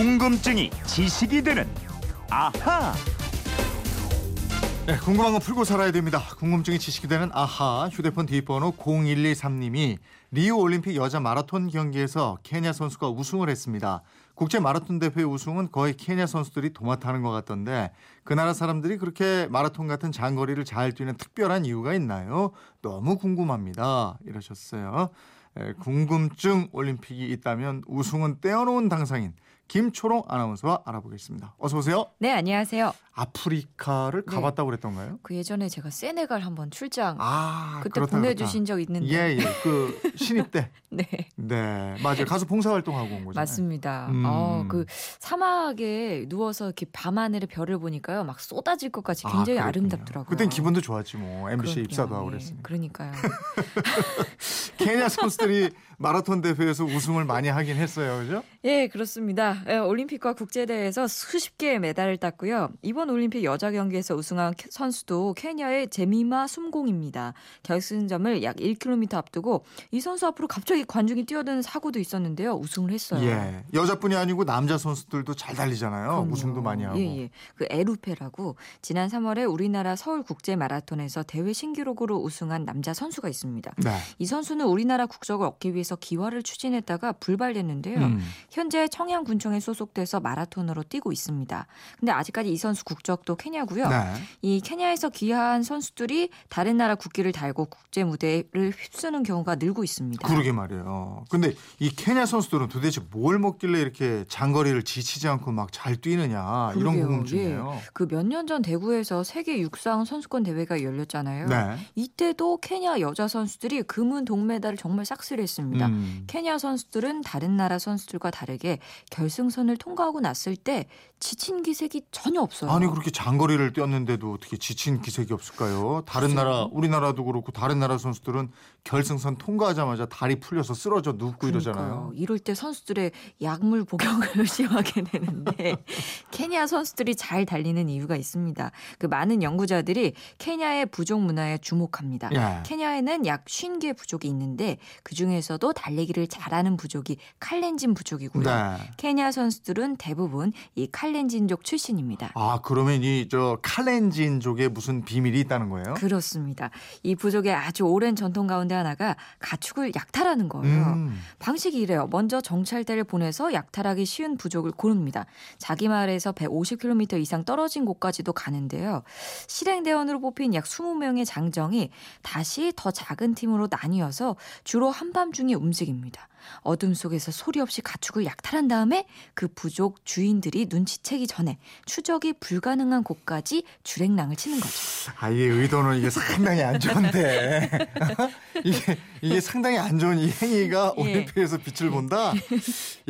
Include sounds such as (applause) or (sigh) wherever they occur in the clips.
궁금증이 지식이 되는 아하. 네, 궁금한 거 풀고 살아야 됩니다. 궁금증이 지식이 되는 아하 휴대폰 뒷번호 0123님이 리우 올림픽 여자 마라톤 경기에서 케냐 선수가 우승을 했습니다. 국제 마라톤 대회 우승은 거의 케냐 선수들이 도맡아하는 것 같던데 그 나라 사람들이 그렇게 마라톤 같은 장거리를 잘 뛰는 특별한 이유가 있나요? 너무 궁금합니다. 이러셨어요. 에, 궁금증 올림픽이 있다면 우승은 떼어놓은 당상인 김초롱 아나운서와 알아보겠습니다. 어서 오세요. 네, 안녕하세요. 아프리카를 네. 가봤다고 그랬던가요? 그 예전에 제가 세네갈 한번 출장 아, 그때 그렇다, 보내주신 그렇다. 적 있는데. 예, 예. 그 (laughs) 신입 때. 네, 네, 맞아요. 가수 봉사 활동하고 온 거죠. 맞습니다. 음. 어, 그 사막에 누워서 이렇게 밤하늘의 별을 보니까요, 막 쏟아질 것 같이 굉장히 아, 름답더라고요 그땐 기분도 좋았지 뭐. MBC 에 그럼요. 입사도 하고 예, 그랬으니까. 그러니까요. (laughs) 케냐 선수들이 (laughs) 마라톤 대회에서 우승을 많이 하긴 했어요. 그죠? 예, 그렇습니다. 예, 올림픽과 국제대회에서 수십 개의 메달을 땄고요. 이번 올림픽 여자 경기에서 우승한 케- 선수도 케냐의 제미마 숨공입니다. 결승점을 약 1km 앞두고 이 선수 앞으로 갑자기 관중이 뛰어드는 사고도 있었는데요. 우승을 했어요. 예. 여자뿐이 아니고 남자 선수들도 잘 달리잖아요. 그럼요. 우승도 많이 하고. 예, 예. 그 에루페라고 지난 3월에 우리나라 서울 국제 마라톤에서 대회 신기록으로 우승한 남자 선수가 있습니다. 네. 이 선수는 우리나라 국적을 얻기 위해서 기화를 추진했다가 불발됐는데요. 음. 현재 청양군청에 소속돼서 마라톤으로 뛰고 있습니다. 근데 아직까지 이 선수 국적도 케냐고요. 네. 이 케냐에서 귀화한 선수들이 다른 나라 국기를 달고 국제 무대를 휩쓰는 경우가 늘고 있습니다. 그러게 말이에요. 근데 이 케냐 선수들은 도대체 뭘 먹길래 이렇게 장거리를 지치지 않고 막 잘 뛰느냐 이런 그러게요. 궁금증이에요. 그몇 년 전 대구에서 세계 육상 선수권 대회가 열렸잖아요. 네. 이때도 케냐 여자 선수들이 금은 동메달을 정말 싹쓸이했습니다. 음. 케냐 선수들은 다른 나라 선수들과 다르게 결승선을 통과하고 났을 때 지친 기색이 전혀 없어요. 아니 그렇게 장거리를 뛰었는데도 어떻게 지친 기색이 없을까요? 다른. 나라 우리나라도 그렇고 다른 나라 선수들은 결승선 통과하자마자 다리 풀려서 쓰러져 눕고 이러잖아요. 그러니까요. 이럴 때 선수들의 약물 복용을 (laughs) 의심하게 되는데 (laughs) 케냐 선수들이 잘 달리는 이유가 있습니다. 그 많은 연구자들이 케냐의 부족 문화에 주목합니다. 예. 케냐에는 약 50개 부족이 있는데 그 중에서도 달리기를 잘하는 부족이 칼렌진 부족이고요. 네. 케냐 선수들은 대부분 이 칼렌진족 출신입니다. 아 그러면 이 저 칼렌진족에 무슨 비밀이 있다는 거예요? 그렇습니다. 이 부족의 아주 오랜 전통 가운데 하나가 가축을 약탈하는 거예요. 음. 방식이 이래요. 먼저 정찰대를 보내서 약탈하기 쉬운 부족을 고릅니다. 자기 마을에서 150km 이상 떨어진 곳까지도 가는데요. 실행대원으로 뽑힌 약 20명의 장정이 다시 더 작은 팀으로 나뉘어서 주로 한밤중에 움직입니다. 어둠 속에서 소리 없이 가축을 약탈한 다음에 그 부족 주인들이 눈치채기 전에 추적이 불가능한 곳까지 주랭랑을 치는 거죠. 아 이게 의도는 이게 상당히 안 좋은데 (laughs) 이게 이게 상당히 안 좋은 이 행위가 예. 올림픽에서 빛을 본다.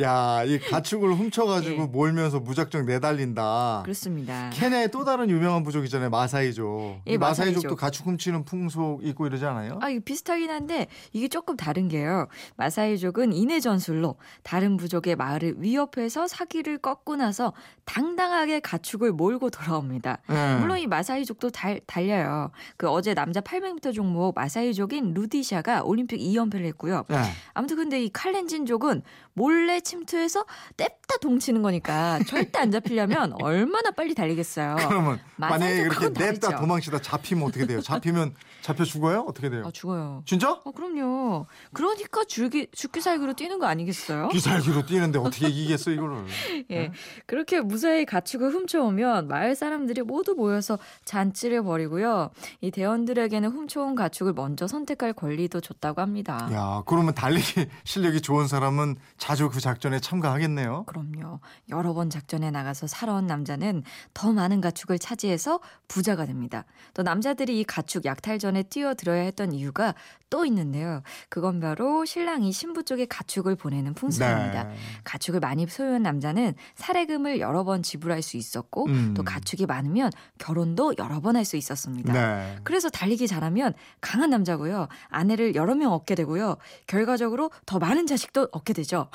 야, 이 가축을 훔쳐가지고 예. 몰면서 무작정 내달린다. 그렇습니다. 케냐의 또 다른 유명한 부족이잖아요. 마사이족. 예, 이 마사이족도 마사이족. 가축 훔치는 풍속 있고 이러지 않아요? 아, 이거 비슷하긴 한데 이게 조금 다른 게요. 마사이족은 인해 전술로 다른 부족의 마을을 위협해서 사기를 꺾고 나서 당당하게 가축을 몰고 돌아옵니다. 예. 물론 이 마사이족도 달, 달려요. 그 어제 남자 800m 종목 마사이족인 루디샤가 올림픽 2연패를 했고요. 예. 아무튼 근데 이 칼렌진족은 몰래 침투해서 냅다 동치는 거니까 절대 안 잡히려면 (laughs) 얼마나 빨리 달리겠어요. 그러면 만약에 그건 냅다. 도망치다 잡히면 어떻게 돼요? 잡히면 잡혀 죽어요? 어떻게 돼요? 아, 죽어요. 진짜? 어, 그럼요. 그러니까 죽기, 죽기 살기로 뛰는 거 아니겠어요? 기살기로 뛰는데 어떻게 이기겠어 이거를? (laughs) 예. 그렇게 무사히 가축을 훔쳐오면 마을 사람들이 모두 모여서 잔치를 벌이고요. 이 대원들에게는 훔쳐온 가축을 먼저 선택할 권리도 줬다고 합니다. 야, 그러면 달리기 (laughs) 실력이 좋은 사람은 자주 그 작전에 참가하겠네요. 그럼요. 여러 번 작전에 나가서 살아온 남자는 더 많은 가축을 차지해서 부자가 됩니다. 또 남자들이 이 가축 약탈전에 뛰어들어야 했던 이유가 또 있는데요. 그건 바로 신랑이 신부 쪽에 가축을 보내는 풍습입니다. 네. 가축을 많이 소유한 남자는 사례금을 여러 번 지불할 수 있었고 음. 또 가축이 많으면 결혼도 여러 번 할 수 있었습니다. 네. 그래서 달리기 잘하면 강한 남자고요. 아내를 여러 명 얻게 되고요. 결과적으로 더 많은 자식도 얻게 되죠.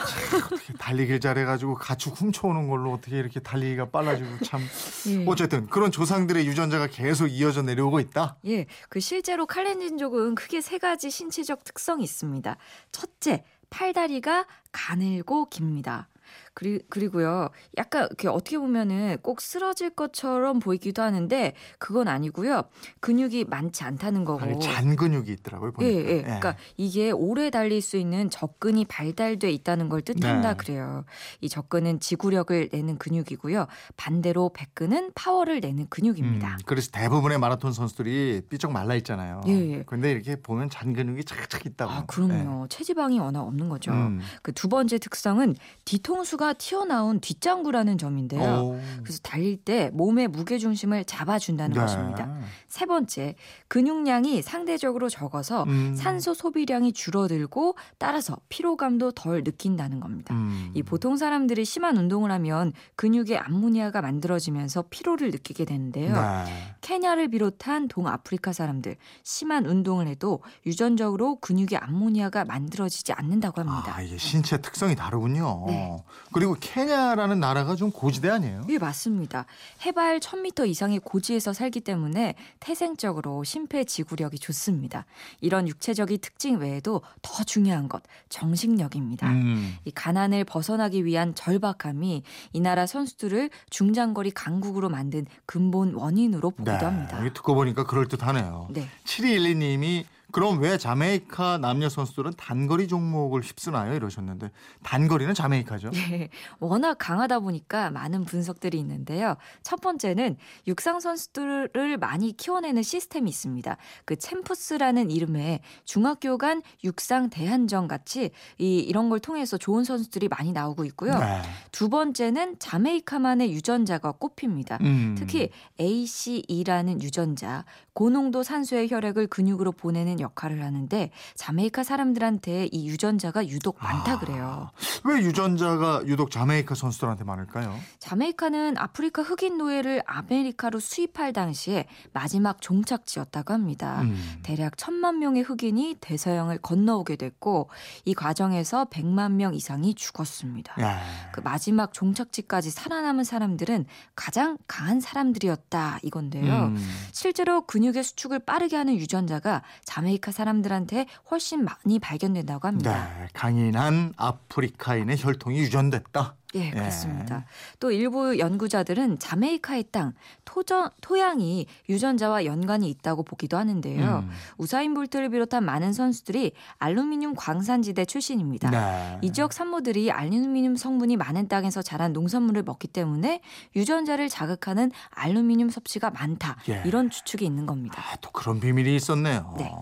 달리길 잘해가지고 가축 훔쳐오는 걸로 어떻게 이렇게 달리기가 빨라지고 참. 예. 어쨌든 그런 조상들의 유전자가 계속 이어져 내려오고 있다. 예, 그 실제로 칼렌진족은 크게 세 가지 신체적 특성이 있습니다. 첫째, 팔다리가 가늘고 깁니다. 그리, 그리고요. 약간 이렇게 어떻게 보면은 꼭 쓰러질 것처럼 보이기도 하는데 그건 아니고요. 근육이 많지 않다는 거고. 잔 근육이 있더라고요. 예, 보니까. 예. 그러니까 이게 오래 달릴 수 있는 접근이 발달돼 있다는 걸 뜻한다 네. 그래요. 이 접근은 지구력을 내는 근육이고요. 반대로 백근은 파워를 내는 근육입니다. 음, 그래서 대부분의 마라톤 선수들이 삐쩍 말라 있잖아요. 예, 예. 근데 이렇게 보면 잔 근육이 착착 있다고. 아, 그럼요. 체지방이 워낙 없는 거죠. 네. 음. 그두 번째 특성은 뒤통수가 튀어나온 뒷장구라는 점인데요. 오. 그래서 달릴 때 몸의 무게 중심을 잡아준다는 네. 것입니다. 세 번째, 근육량이 상대적으로 적어서 음. 산소 소비량이 줄어들고 따라서 피로감도 덜 느낀다는 겁니다. 음. 이 보통 사람들이 심한 운동을 하면 근육에 암모니아가 만들어지면서 피로를 느끼게 되는데요. 네. 케냐를 비롯한 동아프리카 사람들 심한 운동을 해도 유전적으로 근육에 암모니아가 만들어지지 않는다고 합니다. 아, 이게 신체 특성이 다르군요. 네. 그리고 케냐라는 나라가 좀 고지대 아니에요? 예, 맞습니다. 해발 1000m 이상의 고지에서 살기 때문에 태생적으로 심폐 지구력이 좋습니다. 이런 육체적인 특징 외에도 더 중요한 것, 정신력입니다. 음. 이 가난을 벗어나기 위한 절박함이 이 나라 선수들을 중장거리 강국으로 만든 근본 원인으로 보기도 합니다. 이게 듣고 보니까 그럴 듯하네요. 네. 7212님이 그럼 왜 자메이카 남녀 선수들은 단거리 종목을 휩쓰나요? 이러셨는데 단거리는 자메이카죠. 예, 워낙 강하다 보니까 많은 분석들이 있는데요. 첫 번째는 육상 선수들을 많이 키워내는 시스템이 있습니다. 그 챔프스라는 이름의 중학교 간 육상 대한정 같이 이 이런 걸 통해서 좋은 선수들이 많이 나오고 있고요. 네. 두 번째는 자메이카만의 유전자가 꼽힙니다. 음. 특히 ACE라는 유전자, 고농도 산소의 혈액을 근육으로 보내는 역할을 하는데 자메이카 사람들한테 이 유전자가 유독 많다 그래요. 왜 유전자가 유독 자메이카 선수들한테 많을까요? 자메이카는 아프리카 흑인 노예를 아메리카로 수입할 당시에 마지막 종착지였다고 합니다. 음. 대략 천만 명의 흑인이 대서양을 건너오게 됐고 이 과정에서 100만 명 이상이 죽었습니다. 야. 그 마지막 종착지까지 살아남은 사람들은 가장 강한 사람들이었다 이건데요. 음. 실제로 근육의 수축을 빠르게 하는 유전자가 자메 이카 사람들한테 훨씬 많이 발견된다고 합니다. 네, 강인한 아프리카인의 혈통이 유전됐다. 예, 그렇습니다. 또 일부 연구자들은 자메이카의 땅, 토저, 토양이 유전자와 연관이 있다고 보기도 하는데요. 음. 우사인 볼트를 비롯한 많은 선수들이 알루미늄 광산지대 출신입니다. 네. 이 지역 산모들이 알루미늄 성분이 많은 땅에서 자란 농산물을 먹기 때문에 유전자를 자극하는 알루미늄 섭취가 많다. 예. 이런 추측이 있는 겁니다. 아, 또 그런 비밀이 있었네요. 네.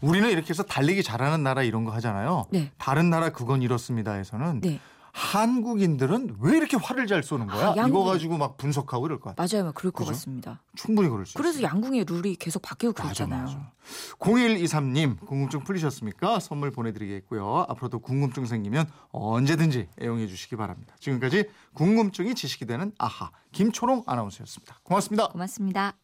우리는 이렇게 해서 달리기 잘하는 나라 이런 거 하잖아요. 네. 다른 나라 그건 이렇습니다에서는 네. 한국인들은 왜 이렇게 화를 잘 쏘는 거야? 아, 이거 가지고 막 분석하고 이럴 것 같아. 맞아요. 그럴 것 그죠? 같습니다. 충분히 그럴 수 그래서 있어요. 양궁의 룰이 계속 바뀌고 맞아, 그랬잖아요. 맞아. 0123님 궁금증 풀리셨습니까? 선물 보내드리겠고요. 앞으로도 궁금증 생기면 언제든지 애용해 주시기 바랍니다. 지금까지 궁금증이 지식이 되는 아하 김초롱 아나운서였습니다. 고맙습니다. 고맙습니다.